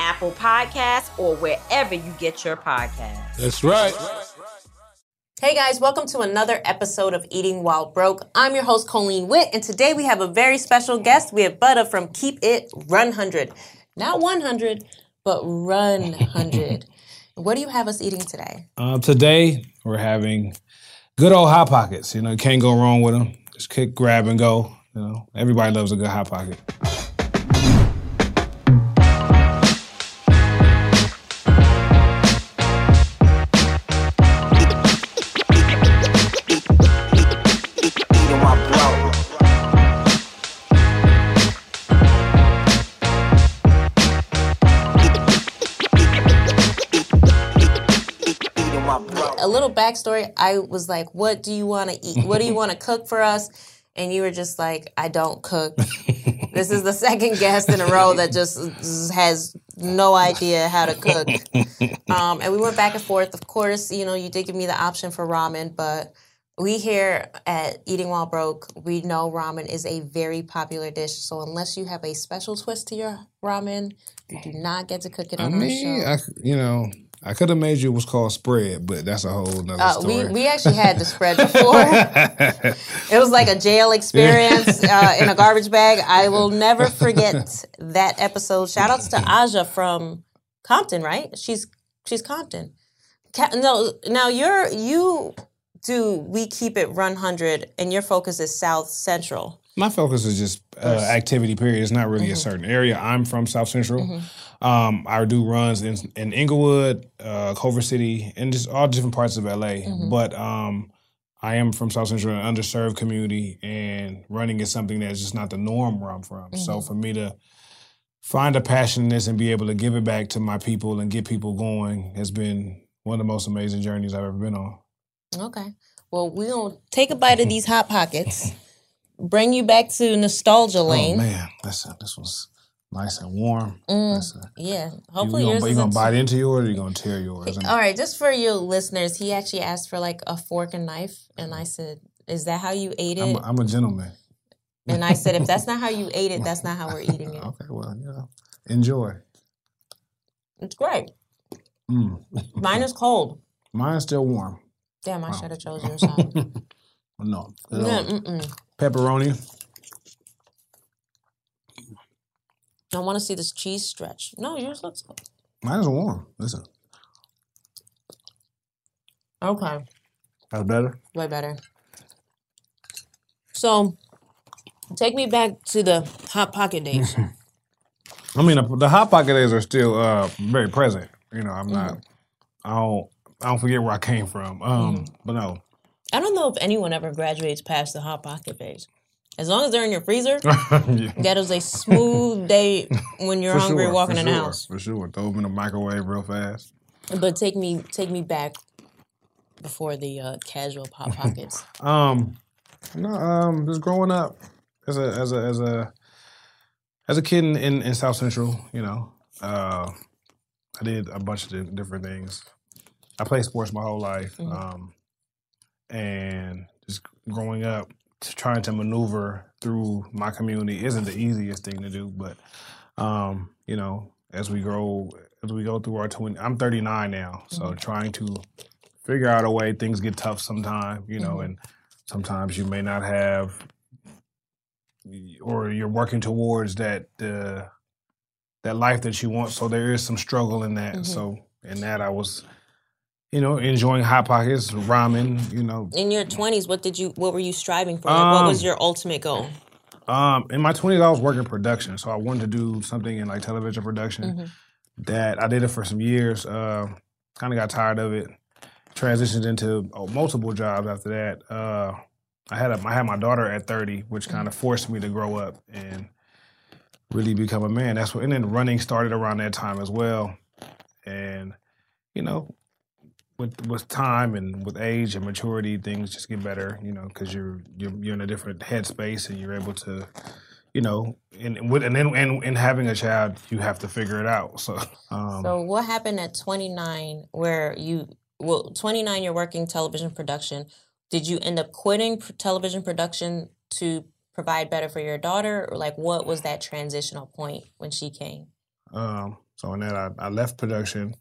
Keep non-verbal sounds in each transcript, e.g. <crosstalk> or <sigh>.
Apple Podcasts, or wherever you get your podcasts. That's right. Hey guys, welcome to another episode of Eating While Broke. I'm your host, Coline Witt, and today we have a very special guest. We have Butter from Keep It Run 100. Not 100, but Run 100. <laughs> what do you have us eating today? Uh, today, we're having good old Hot Pockets. You know, you can't go wrong with them. Just kick, grab, and go. You know, everybody loves a good Hot Pocket. A little backstory I was like, What do you want to eat? What do you want to <laughs> cook for us? And you were just like, I don't cook. <laughs> this is the second guest in a row that just has no idea how to cook. Um, and we went back and forth. Of course, you know, you did give me the option for ramen, but we here at Eating While Broke, we know ramen is a very popular dish. So unless you have a special twist to your ramen, you do not get to cook it I on our show. I, you know, I could have made you what's called spread, but that's a whole nother Uh, story. we, we actually had the spread <laughs> before. <laughs> it was like a jail experience uh, in a garbage bag. I will <laughs> never forget that episode. Shout outs to Aja from Compton, right? She's she's Compton. No, now you're you do we keep it run hundred, and your focus is South Central. My focus is just uh, activity. Period. It's not really Mm-hmm. a certain area. I'm from South Central. Um, I do runs in in Inglewood, uh, Culver City, and just all different parts of LA. Mm-hmm. But um, I am from South Central, an underserved community, and running is something that's just not the norm where I'm from. Mm-hmm. So for me to find a passion in this and be able to give it back to my people and get people going has been one of the most amazing journeys I've ever been on. Okay. Well, we're gonna take a bite of these hot pockets, <laughs> bring you back to nostalgia lane. Oh man, that's this was nice and warm. Mm, a- yeah. you, Hopefully you yours gonna, you gonna bite into yours or you gonna tear yours? All right, just for you listeners, he actually asked for like a fork and knife, and I said, "Is that how you ate it?" I'm, a, I'm a gentleman. and I said, "If that's not how you <laughs> ate it, that's not how we're eating it." Okay, well, you know, enjoy. It's great. Mm. Mine is cold. Mine's still warm. Damn, I Wow. should have chosen <laughs> your side. No. Pepperoni. I want to see this cheese stretch. No, yours looks good. Mine's warm. Listen. Okay, That's better. way better. So, take me back to the hot pocket days. <laughs> I mean, the, the hot pocket days are still uh, very present. You know, I'm not. Mm-hmm. I don't. I don't forget where I came from. Um, Mm-hmm. but no. I don't know if anyone ever graduates past the hot pocket phase. As long as they're in your freezer, <laughs> Yeah. that is a smooth <laughs> day when you're For hungry sure, walking in the sure, house. For sure. Throw them in the microwave real fast. But take me take me back before the uh, casual <laughs> pop pockets. Um, no, um, just growing up as a as a as a as a kid in, in, in South Central, you know, uh, I did a bunch of different things. I played sports my whole life, Mhm. um, and just growing up, t- trying to maneuver through my community isn't the easiest thing to do. But um, you know, as we grow, as we go through our twenty, I'm 39 now, so Mhm. trying to figure out a way. Things get tough sometimes, you know, Mhm. and sometimes you may not have, or you're working towards that uh, that life that you want. So there is some struggle in that. Mhm. So in that, I was, you know, enjoying hot pockets, ramen, you know, In your twenties, what did you what were you striving for? Like, what was Um, your ultimate goal? Um, in my twenties, I was working production, so I wanted to do something in like television production. Mhm. That I did it for some years. Uh, kind of got tired of it. Transitioned into oh, multiple jobs after that. Uh, I had a, I had my daughter at thirty, which kind of forced me to grow up and really become a man. That's what. And then running started around that time as well. And you know, with with time and with age and maturity, things just get better. You know, because you're, you're you're in a different headspace and you're able to, you know, and with and then and, and having a child, you have to figure it out. So, <laughs> um, So what happened at 29 where you well 29 you're working television production. Did you end up quitting television production to provide better for your daughter or like what was that transitional point when she came? Um, so in that, I, I left production.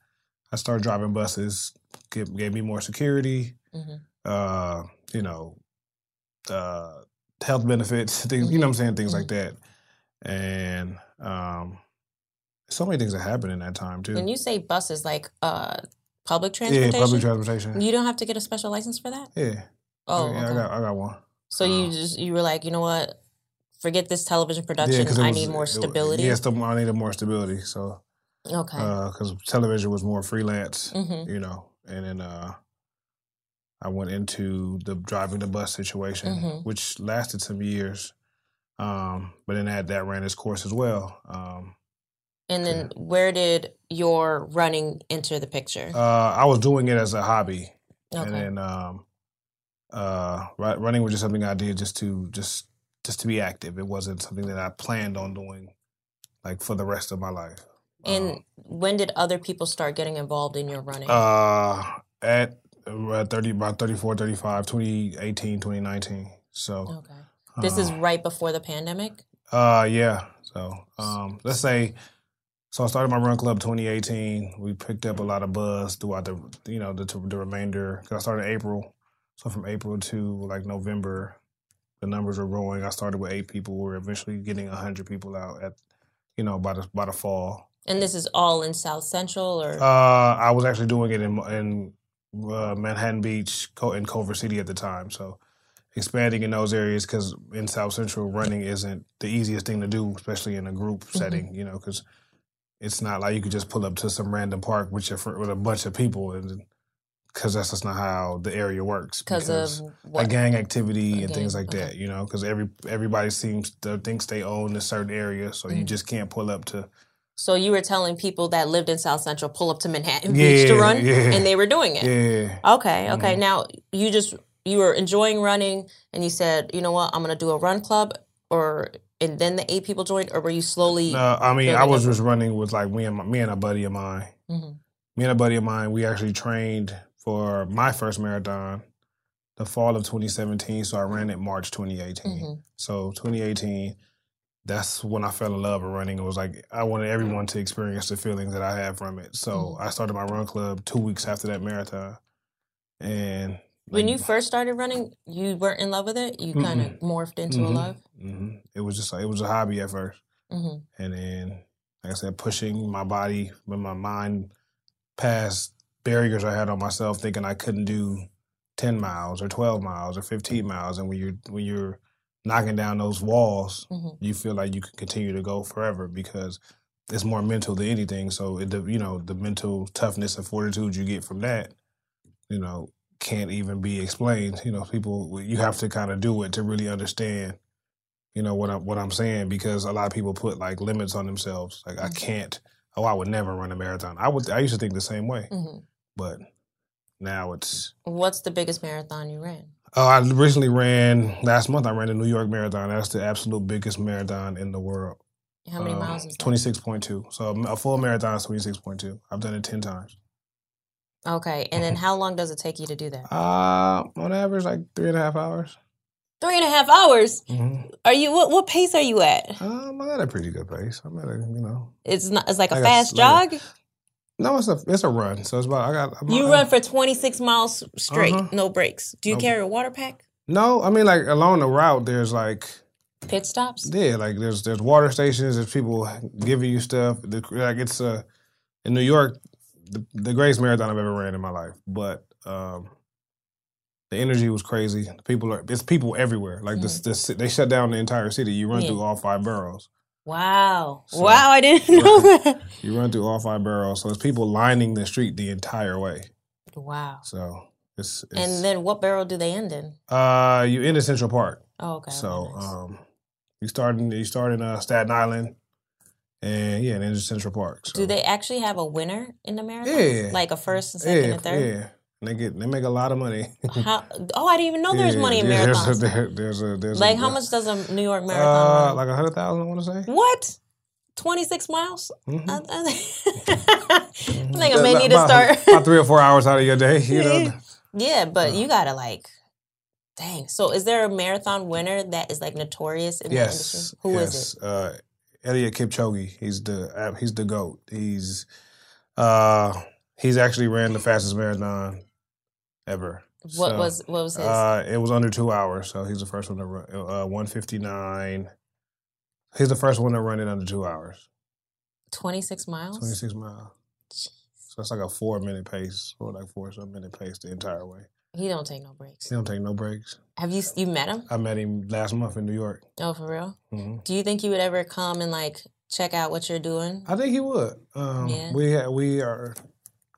I started driving buses. Gave, gave me more security. Mhm. Uh, you know, uh, health benefits. <laughs> Things. You know, what I'm saying things like that. And um, so many things that happened in that time too. When you say buses like uh public yeah, transportation? public transportation. You don't have to get a special license for that? yeah. Oh, yeah, I got I got one. So you just you were like, you know what? Forget this television production. Yeah, I was- need more it- stability. Yeah, I needed more stability. So Okay. because television was more freelance, Mhm. you know, and then uh, I went into the driving the bus situation, Mhm. which lasted some years. Um, but then that that ran its course as well. Um, and then where did your running enter the picture? uh, I was doing it as a hobby, Okay. and then um, uh, running was just something I did just to just just to be active. It wasn't something that I planned on doing like for the rest of my life. And when did other people start getting involved in your running? Uh, at uh, 30, about 34, 35, 2018, 2019. So, okay. This is uh, right before the pandemic? Uh, yeah. So, um, let's say, so I started my run club 2018. We picked up a lot of buzz throughout the, you know, the, the remainder. Cause I started in April. So from April to like November, the numbers were growing. I started with eight people. We were eventually getting hundred people out at, you know, by the by the fall. And this is all in South Central or Uh, I was actually doing it in in uh, Manhattan Beach in Culver City at the time. So expanding in those areas because in South Central running isn't the easiest thing to do, especially in a group Mm-hmm. setting. You know, because it's not like you could just pull up to some random park with your fr- with a bunch of people and. Because that's just not how the area works. Because of a what? gang activity A and things gang, like that. You know, because every everybody seems to thinks they own a certain area, so you Mhm. just can't pull up to so you were telling people that lived in South Central pull up to Manhattan Beach to run yeah. and they were doing it. yeah. Okay, okay. Mhm. Now you just you were enjoying running and you said, you know what, I'm gonna do a run club or and then the eight people joined or were you slowly No, I mean, I was just running with like me and my, me and a buddy of mine. Mhm. Me and a buddy of mine, we actually trained for my first marathon, the fall of 2017. So I ran it March 2018. Mhm. So 2018, that's when I fell in love with running. It was like I wanted everyone to experience the feelings that I had from it. So Mm-hmm. I started my run club two weeks after that marathon, and When you first started running, you weren't in love with it. You kind of morphed into a Mhm. love. hmm It was just like it was a hobby at 1st hmm and then like I said, pushing my body with my mind past barriers I had on myself, thinking I couldn't do ten miles or twelve miles or fifteen miles, and when you're when you're knocking down those walls, Mhm. you feel like you can continue to go forever because it's more mental than anything. So it, the you know the mental toughness and fortitude you get from that, you know, can't even be explained. You know, people you have to kind of do it to really understand. You know what I'm what I'm saying because a lot of people put like limits on themselves. Like I can't. Oh, I would never run a marathon. I would. I used to think the same way, hmm but now it's. What's the biggest marathon you ran? Oh, I recently ran last month. I ran the New York Marathon. That's the absolute biggest marathon in the world. How many miles? Twenty six point two. So a full marathon is twenty six point two. I've done it ten times. Okay, and then <laughs> how long does it take you to do that? Uh, on average, like three and a half hours. Three and a half hours. Mm-hmm. Are you what? What pace are you at? Um, I'm at a pretty good pace. I'm at a you know. It's not. It's like a fast like jog. No, it's a it's a run. So it's about I got. I'm, You I'm- run for twenty six miles straight, Uh-huh. no breaks. Do you No. carry a water pack? No, I mean like along the route, there's like Pit stops. yeah, like there's there's water stations. There's people giving you stuff. The, like it's uh in New York, the, the greatest marathon I've ever ran in my life. But um, the energy was crazy. The people are it's people everywhere. Like this, this they shut down the entire city. You run Yeah. through all five boroughs. Wow! So- wow! I didn't know that. You run through all five boroughs. So it's people lining the street the entire way. Wow! So it's, it's And then what barrel do they end in? uh you end in Central Park. Oh, okay. So um, you start in you start in uh, Staten Island, and yeah, and then Central Park. So. do they actually have a winner in the marathon? Yeah. Like a first and second yeah, and third? Yeah, they get they make a lot of money. <laughs> How, oh, I didn't even know there's Yeah, money in yeah, marathons. There's a, there- there's a there's like a, how much does a New York Uh, marathon run? like a hundred thousand, I want to say. What? 26 miles? Mhm. I, <laughs> I think I may About- need to start. about three or four hours out of your day. <laughs> You know, yeah, but you gotta like, dang. So, is there a marathon winner that is like notorious in the industry? Who is yes. Uh, Eliud Kipchoge. He's the uh, he's the goat. He's uh he's actually ran the fastest marathon ever. What So, was what was his? Uh, it was under two hours, so he's the first one to run. Uh, one fifty nine. He's the first one to run it under two hours. 26 miles. Twenty six miles. So it's like a four minute pace, or like four some minute pace the entire way. He don't take no breaks. He don't take no breaks. Have you you met him? I met him last month in New York. Oh, for real? hmm Do you think he would ever come and like check out what you're doing? I think he would. Um, Yeah. We ha- we are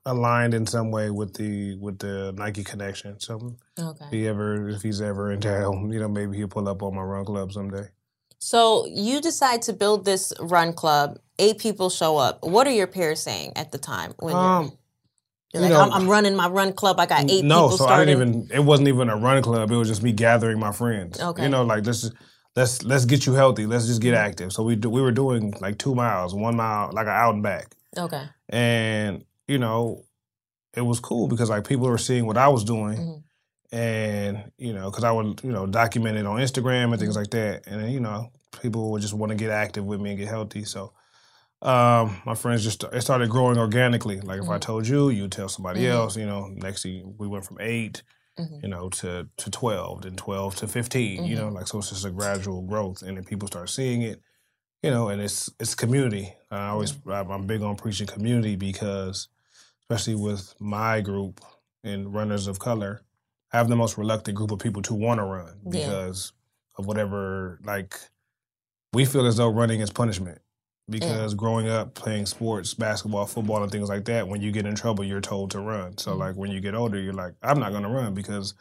aligned in some way with the with the Nike connection. So Okay. if he ever if he's ever in town, you know, maybe he'll pull up on my run club someday. So you decide to build this run club. Eight people show up. What are your peers saying at the time when you're, Um, you're you like, know- I'm, I'm running my run club. I got eight no, so. I didn't even. It wasn't even a run club. It was just me gathering my friends. Okay. You know, like let's let's let's get you healthy. Let's just Mm-hmm. get active. So we do, we were doing like two miles, one mile, like an out and back, Okay. and you know, it was cool because like people were seeing what I was doing, Mhm. and you know, because I would you know document it on Instagram and Mm-hmm. things like that, and then, you know, people would just want to get active with me and get healthy. So. Um, my friends just it started growing organically. Like if I Mhm. told you, you tell somebody Mhm. else. You know, next thing we went from eight, Mhm. you know, to to twelve, then twelve to 15 You know, Mm-hmm. like so it's just a gradual growth, and then people start seeing it. You know, and it's it's community. I always Mm-hmm. I'm big on preaching community because, especially with my group and runners of color, I have the most reluctant group of people to want to run Yeah. because of whatever like we feel as though running is punishment because growing up playing sports, basketball, football, and things like that, when you get in trouble, you're told to run. So, Mm-hmm. like when you get older, you're like, I'm not going to run because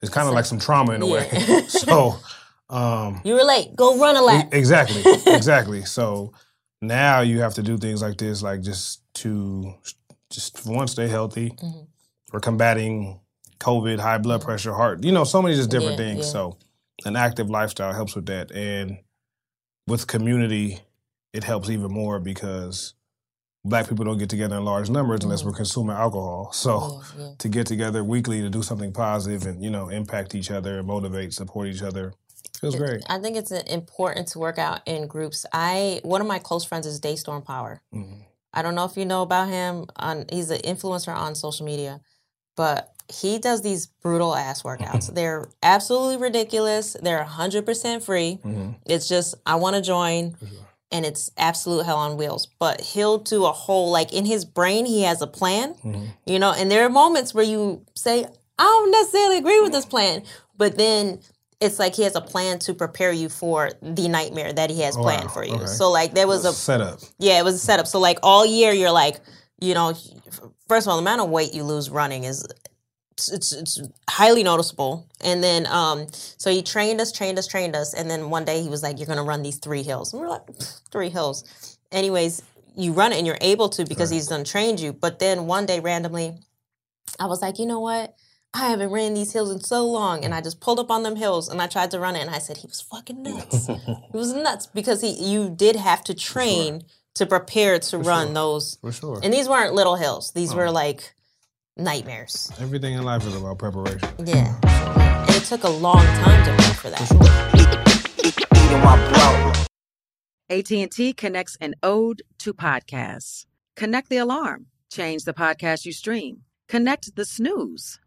it's kind of So- like some trauma in a way. <laughs> So, um, You were late. Go run a lap. exactly, <laughs> exactly. So now you have to do things like this, like just to just for one, stay healthy. Mhm. We're combating COVID, high blood pressure, heart. You know, so many just different Yeah, things. yeah. So an active lifestyle helps with that, and with community, it helps even more because black people don't get together in large numbers unless we're consuming alcohol. <laughs> So Mm-hmm. Yeah, yeah. to get together weekly to do something positive and you know impact each other, motivate, support each other, Feels great. I think it's uh, important to work out in groups. I one of my close friends is Daystorm Power. Mm-hmm. I don't know if you know about him. On he's an influencer on social media, but he does these brutal ass workouts. <laughs> They're absolutely ridiculous. They're hundred percent free. Mm-hmm. It's just I want to join, and it's absolute hell on wheels. But he'll do a whole like in his brain he has a plan, Mm-hmm. you know. And there are moments where you say I don't necessarily agree with this plan, but then it's like he has a plan to prepare you for the nightmare that he has Oh, planned wow. for you. Okay. So like there was a Setup. yeah, it was a setup. So like all year, you're like, you know, first of all, the amount of weight you lose running is it's it's, highly noticeable. And then um, so he trained us, trained us, trained us, and then one day he was like, "You're gonna run these three hills." And we're like, three hills. Anyways, you run it and you're able to because he's done trained you. But then one day randomly, I was like, you know what? I haven't ran these hills in so long, and I just pulled up on them hills and I tried to run it, and I said he was fucking nuts. <laughs> he was nuts because he you did have to train to prepare to run sure. those. For sure. And these weren't little hills; these Oh. were like nightmares. Everything in life is about preparation. Yeah, and it took a long time to prep for that. AT&T connects an ode to podcasts. Connect the alarm. Change the podcast you stream. Connect the snooze.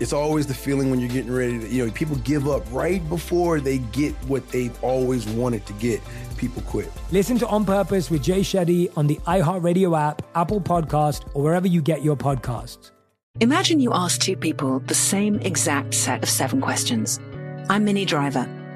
It's always the feeling when you're getting ready to, you know, people give up right before they get what they've always wanted to get. People quit. Listen to On Purpose with Jay Shetty on the iHeartRadio app, Apple Podcast, or wherever you get your podcasts. Imagine you ask two people the same exact set of seven questions. I'm Minnie Driver,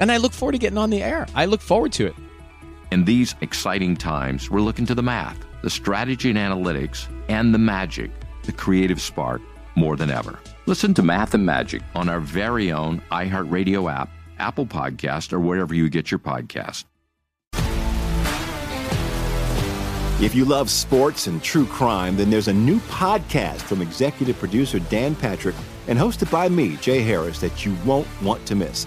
and I look forward to getting on the air. I look forward to it. In these exciting times, we're looking to the math, the strategy and analytics, and the magic, the creative spark, more than ever. Listen to Math and Magic on our very own iHeartRadio app, Apple Podcast, or wherever you get your podcast. If you love sports and true crime, then there's a new podcast from executive producer Dan Patrick and hosted by me, Jay Harris, that you won't want to miss.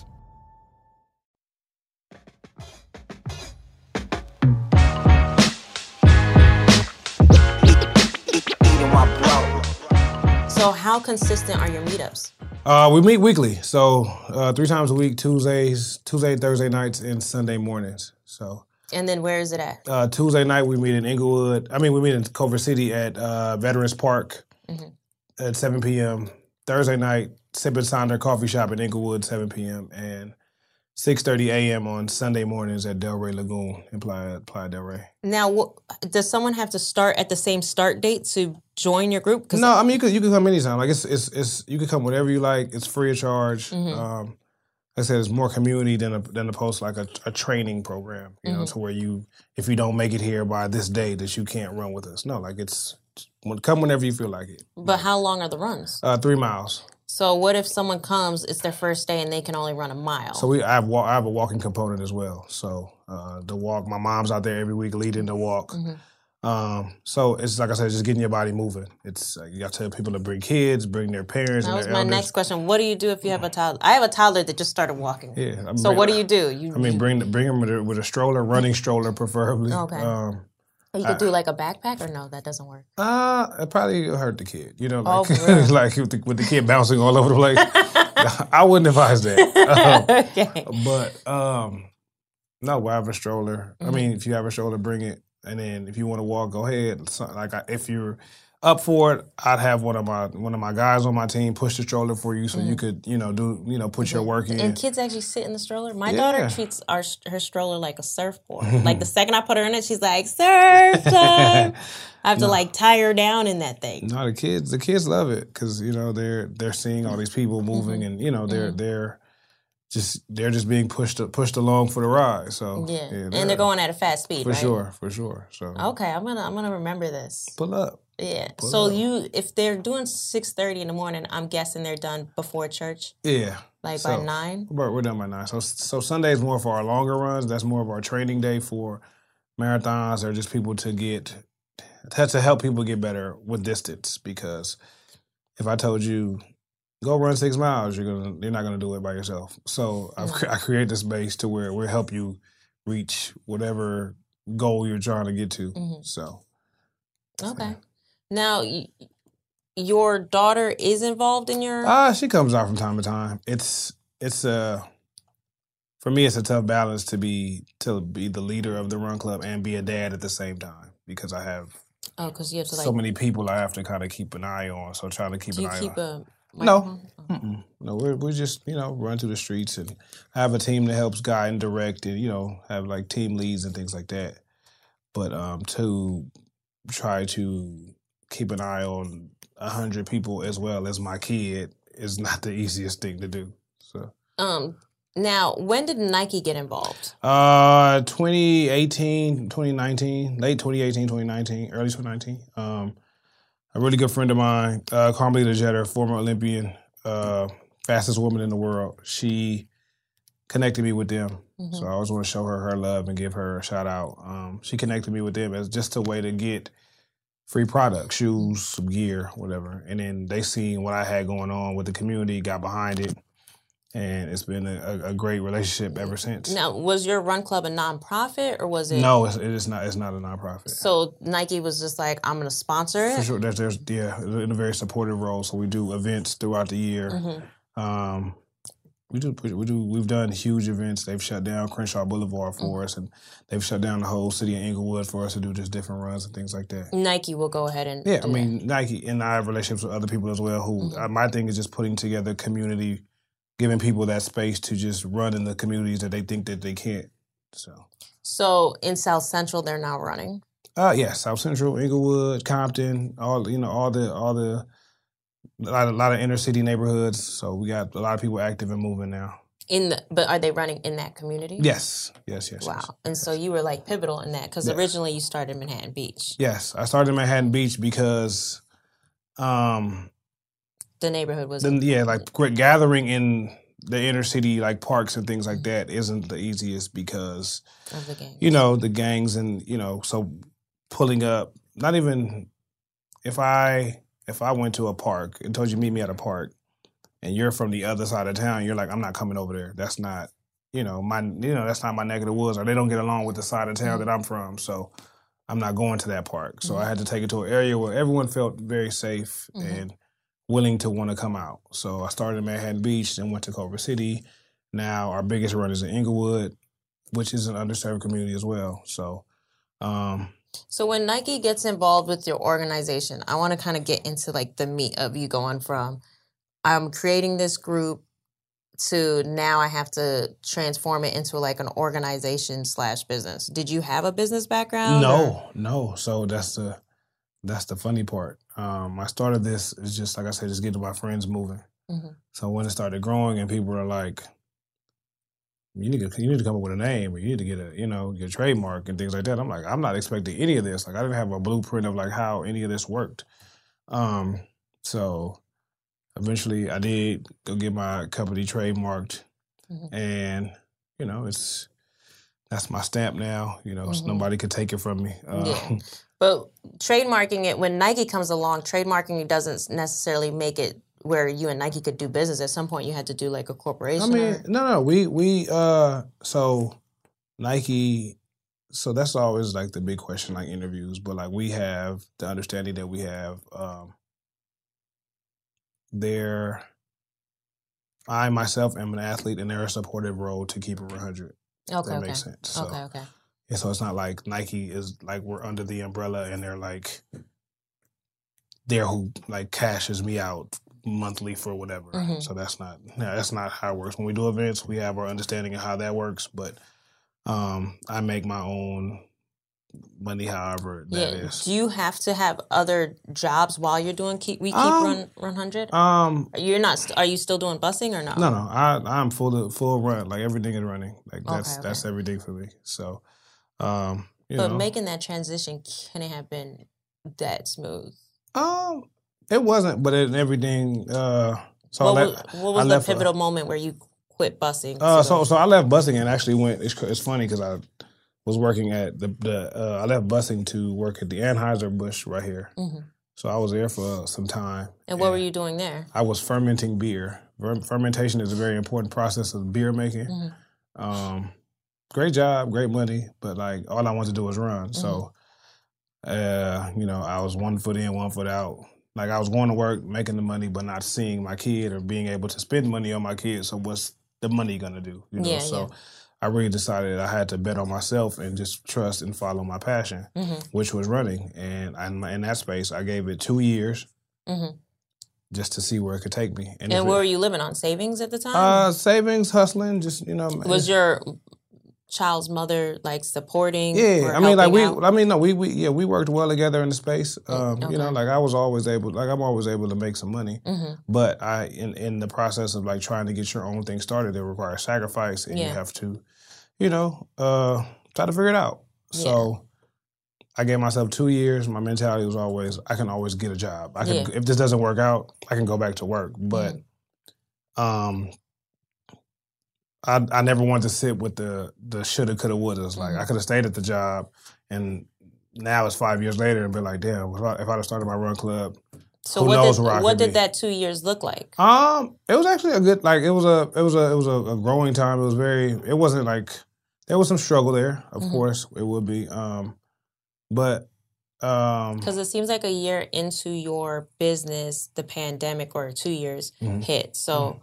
So, how consistent are your meetups? Uh, we meet weekly, so uh, three times a week: Tuesdays, Tuesday, Thursday nights, and Sunday mornings. So And then where is it at? uh, Tuesday night we meet in Inglewood. I mean, we meet in Culver City at uh, Veterans Park Mhm. at 7 p.m. Thursday night, Sip and Sonder Coffee Shop in Inglewood, 7 p.m. and 6:30 a.m. on Sunday mornings at Del Rey Lagoon in Playa, Playa Del Rey. Now, does someone have to start at the same start date to join your group? No, I mean you could you could come anytime. Like it's it's it's you could come whenever you like. It's free of charge. Mhm. Um, like I said it's more community than a, than opposed like a, a training program. You know, Mhm. to where you if you don't make it here by this day that you can't run with us. No, like it's come whenever you feel like it. But how long are the runs? Uh, three miles. So, what if someone comes, it's their first day, and they can only run a mile? So we I have I have a walking component as well. So uh, the walk, my mom's out there every week leading the walk. Mhm. Um, so it's like I said, just getting your body moving. It's uh, you got to tell people to bring kids, bring their parents. That was my elders. next question. What do you do if you have a toddler? I have a toddler that just started walking. Yeah. I So what do you do? You I mean, bring bring them with a, with a stroller, running stroller, preferably. Okay. Um, you could do like a backpack, or no, that doesn't work. uh, it probably hurt the kid. You know, Oh, like, for <laughs> real? like with the, with the kid bouncing all over the place. <laughs> <laughs> I wouldn't advise that. Um, okay. But um, no, I have a stroller. I Mhm. mean, if you have a stroller, bring it. And then if you want to walk, go ahead. Like I, if you're up for it, I'd have one of my one of my guys on my team push the stroller for you, so you Mhm. could you know do you know put your work in. And kids actually sit in the stroller. My Yeah. daughter treats our her stroller like a surfboard. <laughs> like the second I put her in it, she's like surf time. <laughs> I have to like tie her down in that thing. No, the kids, the kids love it because you know they're they're seeing all these people moving, and you know they're Mhm. they're just they're just being pushed pushed along for the ride. So Yeah, and they're going at a fast speed, for right? sure, for sure. So Okay, I'm gonna I'm gonna remember this. pull up. Yeah. Pull so up. you, if they're doing six thirty in the morning, I'm guessing they're done before church. Yeah, Like by nine? We're, we're done by nine. So so Sunday is more for our longer runs. That's more of our training day for marathons or just people to get to, to help people get better with distance. Because if I told you go run six miles, you're gonna you're not gonna do it by yourself. So I've, I create this space to where we'll help you reach whatever goal you're trying to get to. Mhm. So Okay. Now, y- your daughter is involved in your. Uh, she comes out from time to time. It's it's uh for me it's a tough balance to be to be the leader of the run club and be a dad at the same time because I have oh, because you have to like. so many people I have to kind of keep an eye on. So trying to keep an eye keep on. a? No. Mm-mm. No, we're we just you know run through the streets and I have a team that helps guide and direct and you know have like team leads and things like that. But um to try to keep an eye on a hundred people as well as my kid is not the easiest thing to do. So Um. Now, when did Nike get involved? uh 2018, 2019, late 2018, 2019, early 2019. Um a really good friend of mine, uh Carmelita Jeter, former Olympian, uh fastest woman in the world. She connected me with them. So I always want to show her her love and give her a shout out. Um, she connected me with them as just a way to get free products, shoes, some gear, whatever. And then they seen what I had going on with the community, got behind it, and it's been a, a, great relationship ever since. Now, was your run club a nonprofit or was it? No, it's, it is not. It's not a nonprofit. So Nike was just like, I'm going to sponsor it. For sure, there's, there's yeah, in a very supportive role. So we do events throughout the year. Mhm. Um, we do, we do, we've done huge events. They've shut down Crenshaw Boulevard for Mm-hmm. us, and they've shut down the whole city of Inglewood for us to do just different runs and things like that. Nike will go ahead and Yeah, I do that. mean Nike and I have relationships with other people as well. Who Mm-hmm. uh, my thing is just putting together community, giving people that space to just run in the communities that they think that they can't. So, So in South Central, they're now running. uh, yeah, South Central, Inglewood, Compton, all you know, all the all the a lot, of, lot of inner city neighborhoods. So we got a lot of people active and moving now. In the, but are they running in that community? Yes, yes, yes. Wow. yes. And so you were like pivotal in that because Yes. originally you started in Manhattan Beach. Yes, I started in Manhattan Beach because um, The neighborhood was then yeah, like gr- gathering in the inner city like parks and things like that isn't the easiest because of the game. you know the gangs and you know so pulling up not even if i if i went to a park and told you meet me at a park and you're from the other side of town you're like i'm not coming over there that's not you know my you know that's not my neck of the woods or they don't get along with the side of town that i'm from so i'm not going to that park so i had to take it to an area where everyone felt very safe and willing to want to come out. So I started in Manhattan Beach, then went to Culver City. Now our biggest run is in Inglewood, which is an underserved community as well. So, um, So when Nike gets involved with your organization, I want to kind of get into like the meat of you going from I'm creating this group to now I have to transform it into like an organization slash business. Did you have a business background? or- no, no. So that's the that's the funny part. Um, I started this is just like I said, just getting my friends moving. Mhm. So when it started growing and people are like, you need to you need to come up with a name or you need to get a you know your trademark and things like that. I'm like I'm not expecting any of this. Like I didn't have a blueprint of like how any of this worked. Um, so eventually I did go get my company trademarked, and you know it's that's my stamp now. You know so Mhm. nobody could take it from me. Uh, Yeah. <laughs> But trademarking it, when Nike comes along, trademarking it doesn't necessarily make it where you and Nike could do business. At some point, you had to do like a corporation. I mean, or- no, no, we we uh, so Nike, so that's always like the big question, like interviews. But like we have the understanding that we have, um, there. I myself am an athlete, and they're a supportive role to keep it 100. Okay, that okay. makes sense. So, Okay, okay. Yeah, so it's not like Nike is like we're under the umbrella, and they're like they're who like cashes me out monthly for whatever. Mhm. So that's not no, that's not how it works. When we do events, we have our understanding of how that works, but um I make my own money however that yeah. is. Do you have to have other jobs while you're doing keep we keep Um, run run hundred? Um You're not. st- Are you still doing busing or not? no, no, I I'm full of, full run. Like everything is running. Like that's okay. that's everything for me. So um you but know making that transition can it have been that smooth? um it wasn't, but it, everything uh so what I was, what was the uh, pivotal moment where you quit busing? Uh, go- so so I left busing and actually went. It's, it's funny because I was working at the the. Uh, I left busing to work at the Anheuser Busch right here. Mhm. So I was there for some time. and what were you doing there? I was fermenting beer. Fer- fermentation is a very important process of beer making. Mhm. Um, great job, great money, but like all I wanted to do was run. So, uh, you know, I was one foot in, one foot out. Like I was going to work, making the money, but not seeing my kid or being able to spend money on my kid. So what's the money gonna do? You know, Yeah, so yeah. I really decided I had to bet on myself and just trust and follow my passion, Mhm. which was running. And I, in that space, I gave it two years Mhm. just to see where it could take me. And, it- where were you living on savings at the time? uh, savings, hustling, just you know. was your child's mother like supporting? Yeah, I mean, like we, out? I mean, no, we, we, yeah, we worked well together in the space. Um, You know, like I was always able, like I'm always able to make some money. Mhm. But I, in in the process of like trying to get your own thing started, it requires sacrifice, and you have to, you know, uh, try to figure it out. So. I gave myself two years. My mentality was always, I can always get a job. I can, Yeah. if this doesn't work out, I can go back to work. But, um, I I never wanted to sit with the the shoulda coulda woulda. It's like I could have stayed at the job, and now it's five years later and be like, damn, if I if I'd have started my run club, So who what did what did be. that two years look like? Um, it was actually a good like it was a it was a it was a, a growing time. It was very it wasn't like there was some struggle there. Of Mhm. course, it would be. Um, but um, Because it seems like a year into your business, the pandemic or two years Mhm. hit. So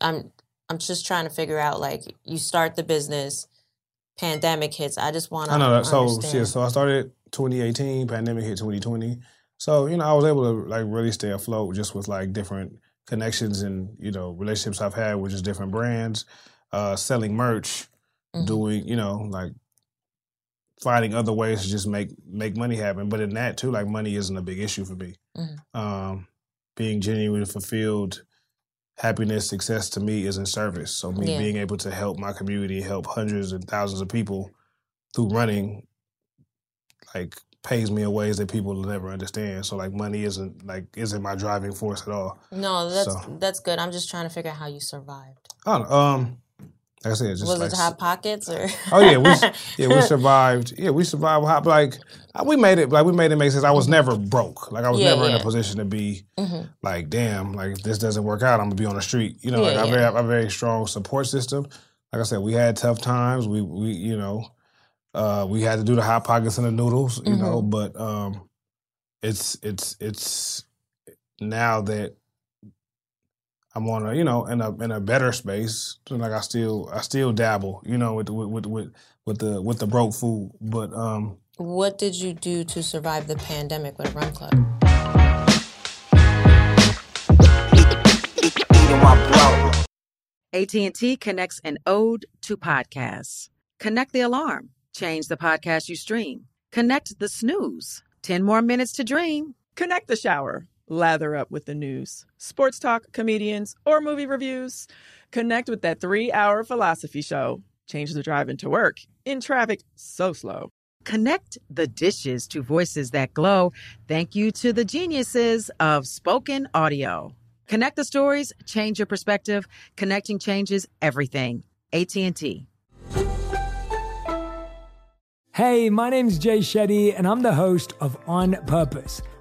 I'm I'm just trying to figure out like you start the business, pandemic hits. I just want to I know that. So understand. shit. So I started 2018. Pandemic hit 2020. So you know, I was able to like really stay afloat just with like different connections and you know relationships I've had with just different brands, uh, selling merch, Mm-hmm. doing you know like finding other ways to just make make money happen. But in that too, like money isn't a big issue for me. Mhm. Um, being genuinely fulfilled, happiness, success to me is in service. So me Yeah. being able to help my community, help hundreds and thousands of people through running, like pays me in ways that people will never understand. So like money isn't like isn't my driving force at all. No, that's So- that's good. I'm just trying to figure out how you survived. I don't know. Um, like I said, just Was like it hot pockets or? <laughs> Oh yeah, we yeah we <laughs> survived. Yeah, we survived. Hot, like uh, we made it. Like we made it make sense. I was never broke. Like I was Yeah, never in a position to be Mhm. like, damn, like if this doesn't work out, I'm gonna be on the street. You know, Yeah, like I yeah. have a very strong support system. Like I said, we had tough times. We we you know, uh, we had to do the hot pockets and the noodles. You know, Mhm. but um, it's it's it's now that I'm on a you know in a in a better space. Like I still I still dabble, you know, with the, with with with the with the broke food, but um, What did you do to survive the pandemic with a run club? AT&T connects an ode to podcasts. Connect the alarm. Change the podcast you stream. Connect the snooze. 10 more minutes to dream. Connect the shower. Lather up with the news, sports talk, comedians, or movie reviews. Connect with that three hour philosophy show. Change the drive into work in traffic so slow. Connect the dishes to voices that glow. Thank you to the geniuses of spoken audio. Connect the stories, change your perspective. Connecting changes everything. AT&T. Hey, my name's Jay Shetty, and I'm the host of On Purpose.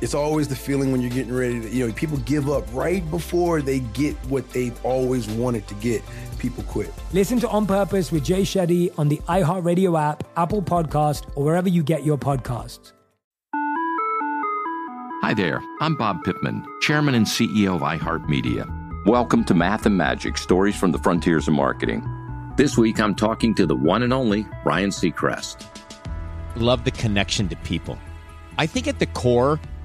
It's always the feeling when you're getting ready to, you know, people give up right before they get what they've always wanted to get. People quit. Listen to On Purpose with Jay Shetty on the iHeartRadio app, Apple Podcast, or wherever you get your podcasts. Hi there, I'm Bob Pittman, Chairman and CEO of iHeartMedia. Welcome to Math and Magic Stories from the Frontiers of Marketing. This week I'm talking to the one and only Ryan Seacrest. Love the connection to people. I think at the core,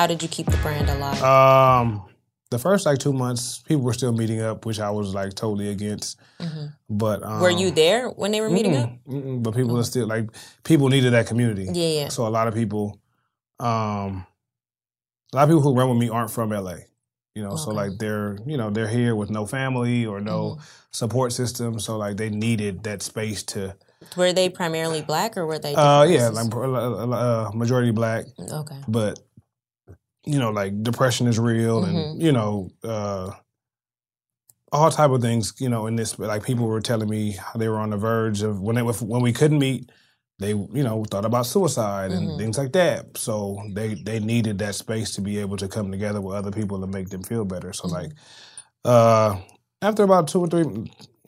How did you keep the brand alive? um, the first like two months, people were still meeting up, which I was like totally against. Mhm. But um, Were you there when they were meeting mm-mm, up? mm-mm, but people are still like people needed that community. Yeah, yeah. So a lot of people, um, a lot of people who run with me aren't from LA. You know, so like they're you know they're here with no family or no Mm-hmm. support system. So like they needed that space to. Were they primarily black or were they? Uh, yeah, races? like uh, majority black. Okay. But you know, like depression is real, Mhm. and you know, uh, all type of things. You know, in this, like people were telling me how they were on the verge of when they when we couldn't meet. They, you know, thought about suicide and Mhm. things like that. So they they needed that space to be able to come together with other people and make them feel better. So like, uh, after about two or three,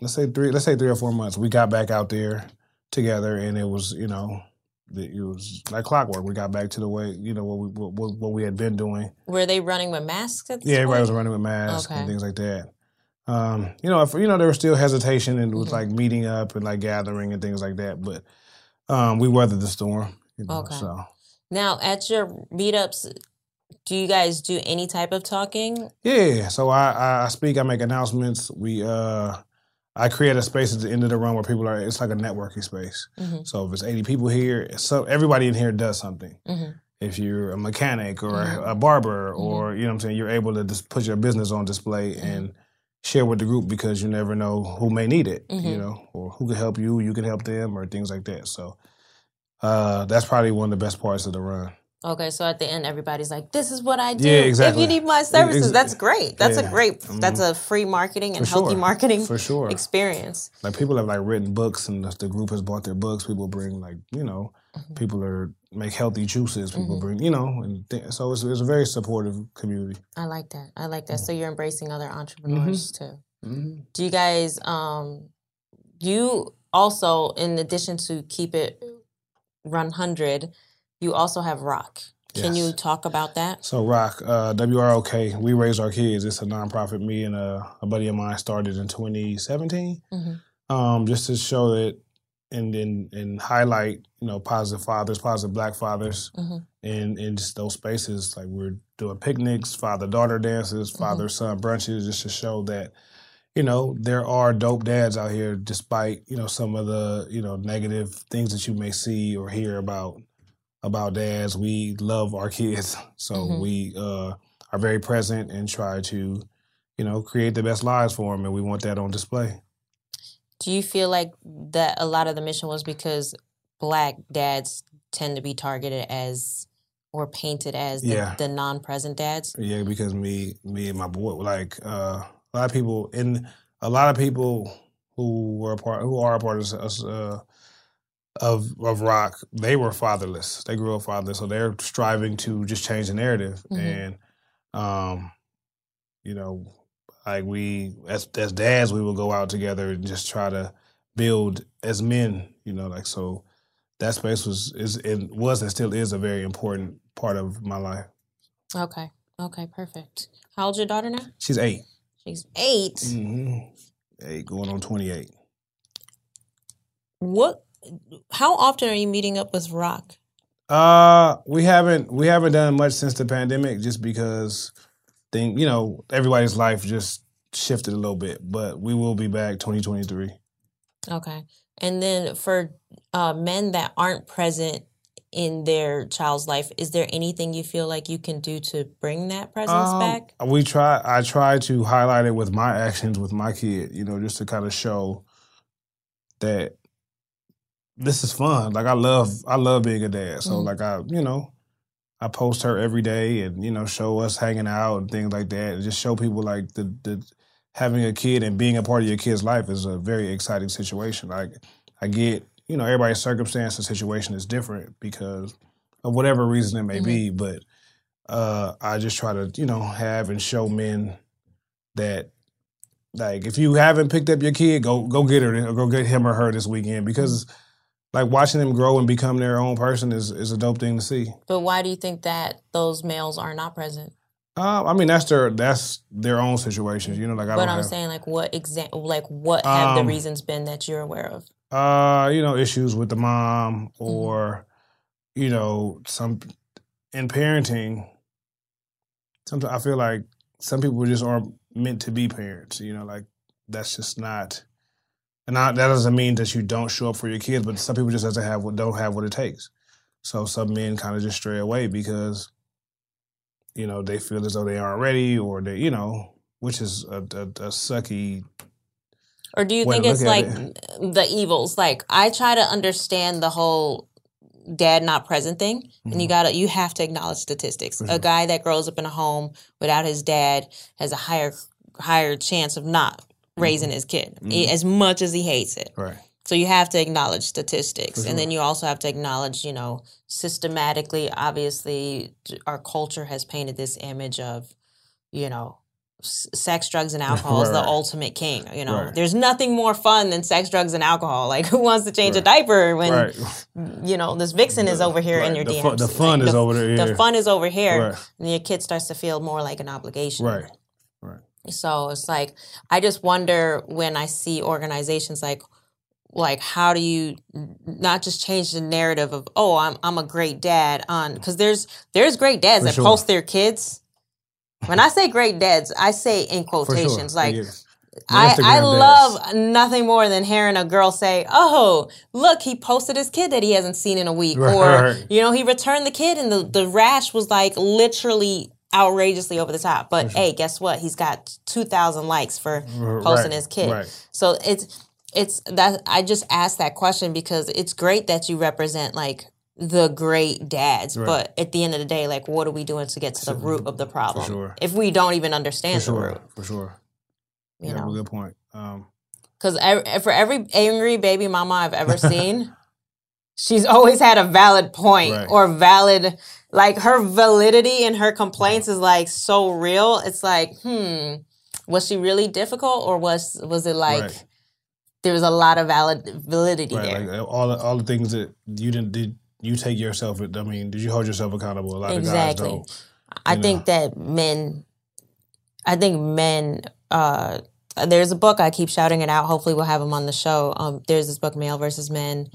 let's say three, let's say three or four months, we got back out there together, and it was, you know, it was like clockwork. We got back to the way, you know, what we what, what we had been doing. Were they running with masks Yeah, everybody point? was running with masks Okay. and things like that. Um, you know, if, you know, there was still hesitation and it Mm-hmm. was like meeting up and like gathering and things like that. But um, we weathered the storm. You know, Okay. So Now, at your meetups, do you guys do any type of talking? yeah, so I, I speak, I make announcements. We uh, I create a space at the end of the run where people are. It's like a networking space. Mhm. So if it's eighty people here, so everybody in here does something. Mhm. If you're a mechanic or Mhm. a barber or you know what I'm saying, you're able to just put your business on display and share with the group because you never know who may need it, you Mhm. know, or who can help you, you can help them or things like that. So uh, that's probably one of the best parts of the run. Okay, so at the end, everybody's like, "This is what I do. Yeah, exactly. If you need my Ex- services, that's great. That's a great. That's Mhm. a free marketing and For healthy sure. marketing For sure. experience. Like people have like written books and the, group has bought their books. People bring like, you know, Mm-hmm. people are make healthy juices. People Mhm. bring, you know, and th- so it's, it's a very supportive community. I like that. I like that. Mm. So you're embracing other entrepreneurs too. Mhm. Do you guys? Um, you also, in addition to keep it run hundred, you also have Rock. Can Yes. you talk about that? So Rock, uh, WROK, We Raise Our Kids. It's a nonprofit me and a, a buddy of mine started in 2017. Mhm. Um, just to show that and and and highlight, you know, positive fathers, positive black fathers Mhm. in in just those spaces. Like we're doing picnics, father daughter dances, Mm-hmm. father son brunches, just to show that you know there are dope dads out here, despite you know some of the you know negative things that you may see or hear about about dads. We love our kids, <laughs> so Mhm. we uh, are very present and try to you know create the best lives for them, and we want that on display. Do you feel like that a lot of the mission was because black dads tend to be targeted as or painted as the, Yeah. the non-present dads? Yeah, because me, me and my boy, like uh, a lot of people, and a lot of people who were a part, who are a part of us, uh, of of rock, they were fatherless. They grew up fatherless, so they're striving to just change the narrative. Mhm. And, um, you know, like we as as dads, we will go out together and just try to build as men. You know, like so. That space was is it was and still is a very important part of my life. Okay. Okay, perfect. How old's your daughter now? She's eight. She's 8 Mm-hmm. Eight going on twenty eight. What how often are you meeting up with Rock? Uh, we haven't we haven't done much since the pandemic, just because thing you know everybody's life just shifted a little bit. But we will be back twenty twenty three. Okay. And then for uh, men that aren't present in their child's life, is there anything you feel like you can do to bring that presence Um, back? We try. I try to highlight it with my actions with my kid. You know, just to kind of show that this is fun. Like I love. I love being a dad. So Mhm. like I, you know, I post her every day and you know show us hanging out and things like that. And just show people like the the having a kid and being a part of your kid's life is a very exciting situation. Like I get. You know, everybody's circumstance and situation is different because of whatever reason it may be, but uh, I just try to, you know, have and show men that, like, if you haven't picked up your kid, go go get her, or go get him or her this weekend because, like, watching them grow and become their own person is is a dope thing to see. But why do you think that those males are not present? Uh, I mean, that's their that's their own situations, you know. Like, I but I'm have, saying, like, what example, like, what have Um, the reasons been that you're aware of? uh, you know, issues with the mom Mm-hmm. or, you know, some in parenting, sometimes I feel like some people just aren't meant to be parents. You know, like that's just not. And not, that doesn't mean that you don't show up for your kids, but some people just doesn't have what don't have what it takes. So some men kind of just stray away because, you know, they feel as though they aren't ready, or they, you know, which is a, a, a sucky. Or do you think it's like it. the evils? Like I try to understand the whole dad not present thing, and you mm-hmm. gotta you have to acknowledge statistics. A guy that grows up in a home without his dad has a higher higher chance of not raising his kid Mhm. as much as he hates it. Right. So you have to acknowledge statistics, For and then you also have to acknowledge, you know, systematically. Obviously, our culture has painted this image of, you know, s- sex, drugs, and <laughs> alcohol is Right, the right. ultimate king. You know, Right. there's nothing more fun than sex, drugs, and alcohol. Like, <laughs> who wants to change a diaper when, <laughs> you know, this vixen is over here in your The DMs? fun- the fun Like, is over there, The fun is over here, and your kid starts to feel more like an obligation. Right. Right. So it's like I just wonder when I see organizations like like how do you not just change the narrative of oh I'm I'm a great dad on because there's there's great dads For that sure. post their kids. When I say great dads, I say in For sure. quotations like Yeah. I, I love nothing more than hearing a girl say, "Oh, look, he posted his kid that he hasn't seen in a week," or you know, he returned the kid, and the the rash was like literally outrageously over the top. But hey, guess what? He's got two thousand likes for posting right, his kid. right. So it's it's that I just asked that question because it's great that you represent like the great dads, Right. but at the end of the day, like, what are we doing to get to the root of the problem? sure. If we don't even understand the root. sure. For sure. You have know. good point. Um, Because for every angry baby mama I've ever <laughs> seen, she's always had a valid point or valid, like her validity and her complaints is like so real. It's like, hmm, was she really difficult or was was it like Right. there was a lot of valid validity right. there? Like uh, all the, all the things that you didn't did you take yourself. I mean, did you hold yourself accountable? A lot Exactly. of guys don't. I you think that men, I think men. uh There's a book I keep shouting it out. Hopefully, we'll have him on the show. Um, there's this book, Male versus Men.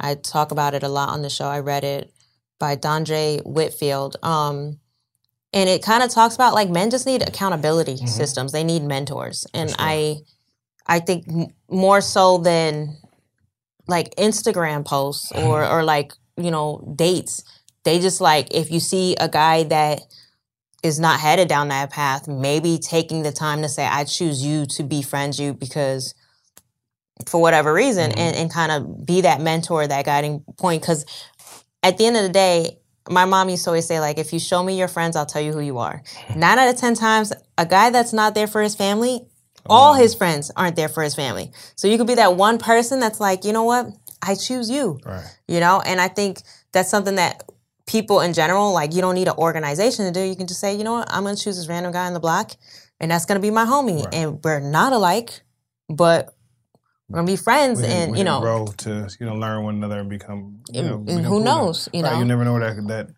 I talk about it a lot on the show. I read it by Dondre Whitfield. Um, and it kind of talks about like men just need accountability mm-hmm. systems. They need mentors, and I, I think m- more so than like Instagram posts mm-hmm. or or like you know dates. They just like if you see a guy that is not headed down that path, maybe taking the time to say, I choose you to befriend you because for whatever reason mm-hmm. and, and kind of be that mentor, that guiding point. Because at the end of the day, my mom used to always say, like, if you show me your friends, I'll tell you who you are. <laughs> Nine out of 10 times, a guy that's not there for his family, oh, all his friends aren't there for his family. So you could be that one person that's like, you know what? I choose you. Right. You know, and I think that's something that people in general, like you don't need an organization to do. You can just say, you know what, I'm gonna choose this random guy on the block, and that's gonna be my homie. And we're not alike, but we're gonna be friends. And you know, grow to you know learn one another and become you know and become who cool knows, you Right, know? you never know where that that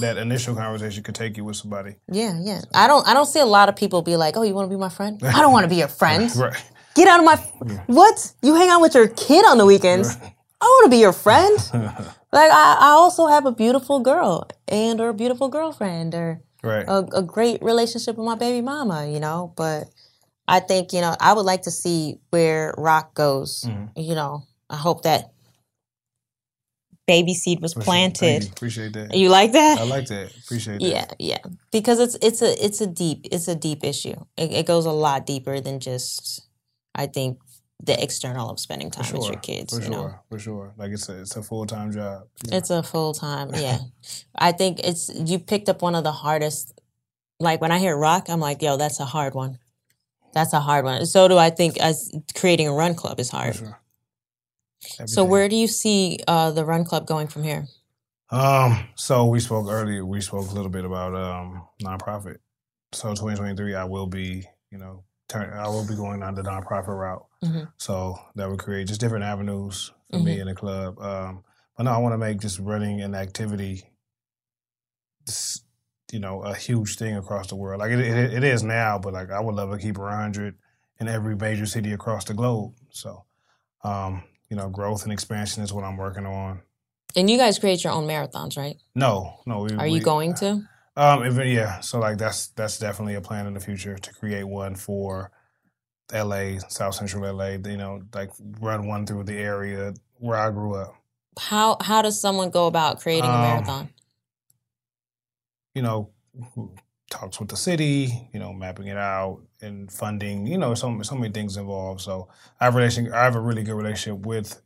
that initial conversation could take you with somebody. yeah, yeah. I don't, I don't see a lot of people be like, oh, you want to be my friend? I don't want to be your <laughs> friend. right. Get out of my. What? You hang out with your kid on the weekends? I want to be your friend. <laughs> Like I, I also have a beautiful girl and or a beautiful girlfriend or Right. a, a great relationship with my baby mama, you know. But I think you know I would like to see where Rock goes. Mhm. You know, I hope that baby seed was sure. Planted. you. Appreciate that. You like that? I like that. Appreciate that. Yeah, yeah. Because it's it's a it's a deep it's a deep issue. It, it goes a lot deeper than just I think the external of spending time with your kids. For you sure. know, For sure. Like it's a it's a full time job. it's a full time. Yeah, <laughs> I think it's you picked up one of the hardest. Like when I hear rock, I'm like, yo, that's a hard one. That's a hard one. So do I think as creating a run club is hard. So where do you see uh, the run club going from here? Um, so we spoke earlier. We spoke a little bit about um nonprofit. So 2023, I will be, you know, turn. I will be going on the nonprofit route. Mhm. So that would create just different avenues for me Mhm. in the club. Um, but no, I want to make just running an activity, you know, a huge thing across the world. Like it, it, it is now, but like I would love to keep 100 in every major city across the globe. So, um, you know, growth and expansion is what I'm working on. And you guys create your own marathons, right? No, no. We, Are we- you going to? Um, if, yeah. So like that's that's definitely a plan in the future to create one for L.A., South Central L.A. You know, like run one through the area where I grew up. How how does someone go about creating a Um, marathon? You know, talks with the city. You know, mapping it out and funding. You know, so so many things involved. So I have a relation. I have a really good relationship with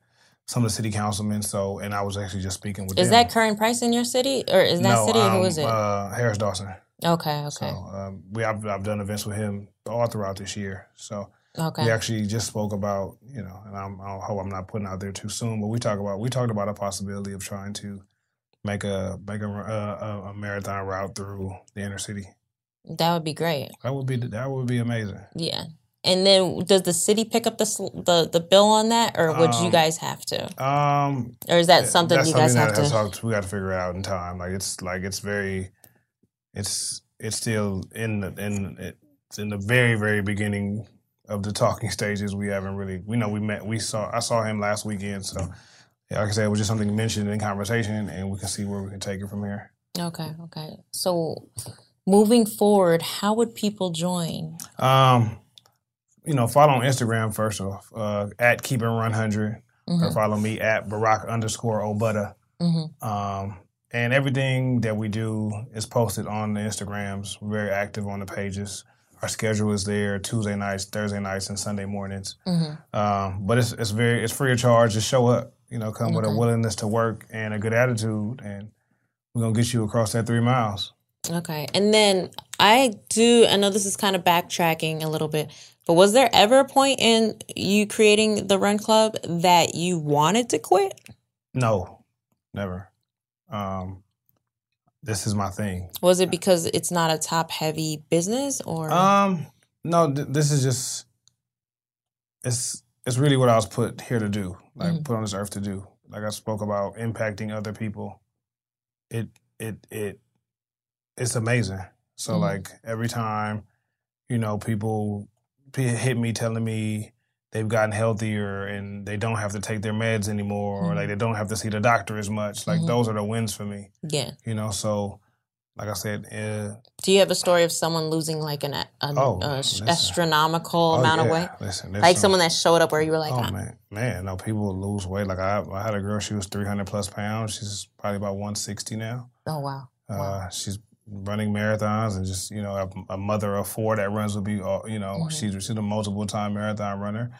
some of the city councilmen. So, and I was actually just speaking with Is them. that current price in your city, or is that no, city? um, Who is it? Uh, Harris Dawson. okay, okay, So um, we I've, I've done events with him all throughout this year. So Okay. we actually just spoke about you know, and I'm, I hope I'm not putting out there too soon, but we talk about we talked about a possibility of trying to make a make a a, a marathon route through the inner city. that would be great. That would be that would be amazing. Yeah. And then does the city pick up the the the bill on that, or would you Um, guys have to? Um, Or is that something you guys something have that to- we got to figure it out in time. Like it's like it's very, it's it's still in the in it's in the very very beginning of the talking <laughs> stages. We haven't really we know we met we saw I saw him last weekend. So like I said, it was just something you mentioned in conversation, and we can see where we can take it from here. Okay, okay. So moving forward, how would people join? Um, you know, follow on Instagram first off uh, at Keep It Run 100 or Mhm. follow me at Barack underscore Obutta. Mhm. Um, and everything that we do is posted on the Instagrams. We're very active on the pages. Our schedule is there Tuesday nights, Thursday nights, and Sunday mornings. Mhm. Um, but it's it's very it's free of charge. Just show up. You know, come with a willingness to work and a good attitude, and we're gonna get you across that three miles. Okay. And then I do, I know this is kind of backtracking a little bit, but was there ever a point in you creating the run club that you wanted to quit? No, never. Um, this is my thing. Was it because it's not a top heavy business or? Um, no, th- this is just it's it's really what I was put here to do, like Mhm. put on this earth to do. Like I spoke about impacting other people. It it it it's amazing. So Mhm. like every time, you know, people hit me telling me they've gotten healthier and they don't have to take their meds anymore, or like Mhm. they don't have to see the doctor as much. Like those are the wins for me. Yeah. You know, so like I said, uh, Do you have a story of someone losing like an, an Oh, listen. astronomical Oh, amount of weight? Listen, like some- someone that showed up where you were like, oh "Ah." man, man, no, people lose weight. Like I, I had a girl, she was three hundred plus pounds. She's probably about one sixty now. oh wow. Uh, she's running marathons and just you know a, a mother of four that runs with be all- You know, Mhm. she's she's a multiple time marathon runner.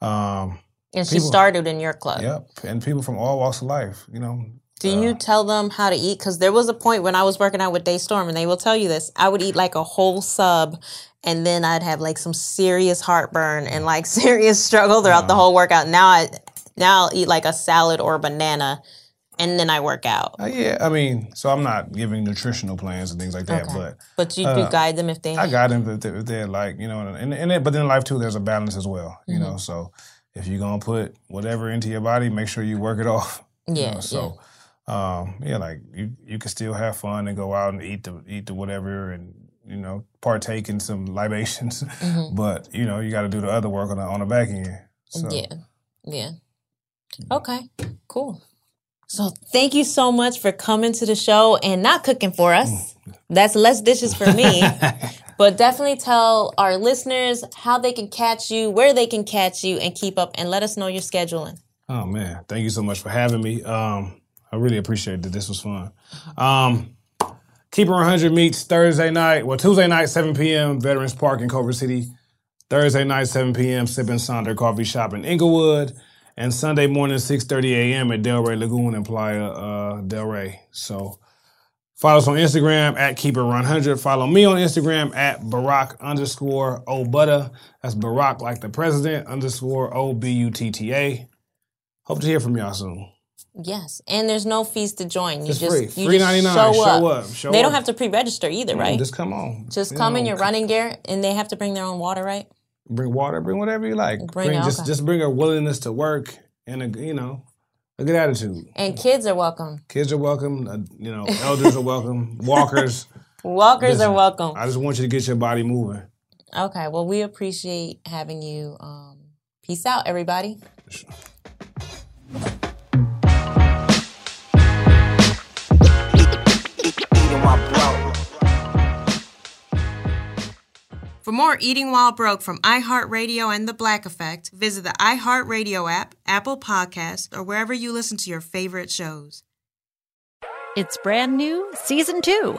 Um, And she started in your club. Yep, and people from all walks of life. You know, Do you tell them how to eat? Because there was a point when I was working out with Daystorm, and they will tell you this. I would eat like a whole sub, and then I'd have like some serious heartburn and like <laughs> serious struggle throughout the whole workout. Now I now I'll eat like a salad or a banana, and then I work out. Uh, yeah, I mean, so I'm not giving nutritional plans and things like that, Okay. but But you do uh, guide them if they. I guide them if, they, if they're like, you know, and, and it, but in life too, there's a balance as well, you know. Mhm. So if you're gonna put whatever into your body, make sure you work it <laughs> off. you Yeah, know, So, um, yeah, like you you can still have fun and go out and eat the eat the whatever and you know partake in some libations, <laughs> Mhm. but you know you got to do the other work on the on the back end. So. Yeah. Yeah. Okay. Cool. So thank you so much for coming to the show and not cooking for us. That's less dishes for me. <laughs> but definitely tell our listeners how they can catch you, where they can catch you, and keep up and let us know your scheduling. Oh man, thank you so much for having me. Um, I really appreciate that. This was fun. Um, Keeper 100 meets Thursday night, well Tuesday night, 7 p.m. Veterans Park in Culver City. Thursday night, 7 p.m. Sip & Sonder Coffee Shop in Inglewood, and Sunday morning, 6:30 a.m. at Del Rey Lagoon in Playa uh, Del Rey. So follow us on Instagram at Keeper 100. Follow me on Instagram at Barack underscore Obutta. That's Barack like the president underscore O B U T T A. Hope to hear from y'all soon. Yes, and there's no fees to join. You It's just free. you Free just 99. show, Show up. up. Show they don't have to pre-register either, right? Just come on. Just You come in your running gear, and they have to bring their own water, right? Bring water. Bring whatever you like. Bring Bring, just just bring a willingness to work and a you know a good attitude. And kids are welcome. Kids are welcome. Uh, you know, elders are welcome. <laughs> Walkers. Walkers Listen, are welcome. I just want you to get your body moving. Okay, well, we appreciate having you. Um, peace out, everybody. For more Eating While Broke from iHeartRadio and The Black Effect, visit the iHeartRadio app, Apple Podcasts, or wherever you listen to your favorite shows. It's brand new, season two.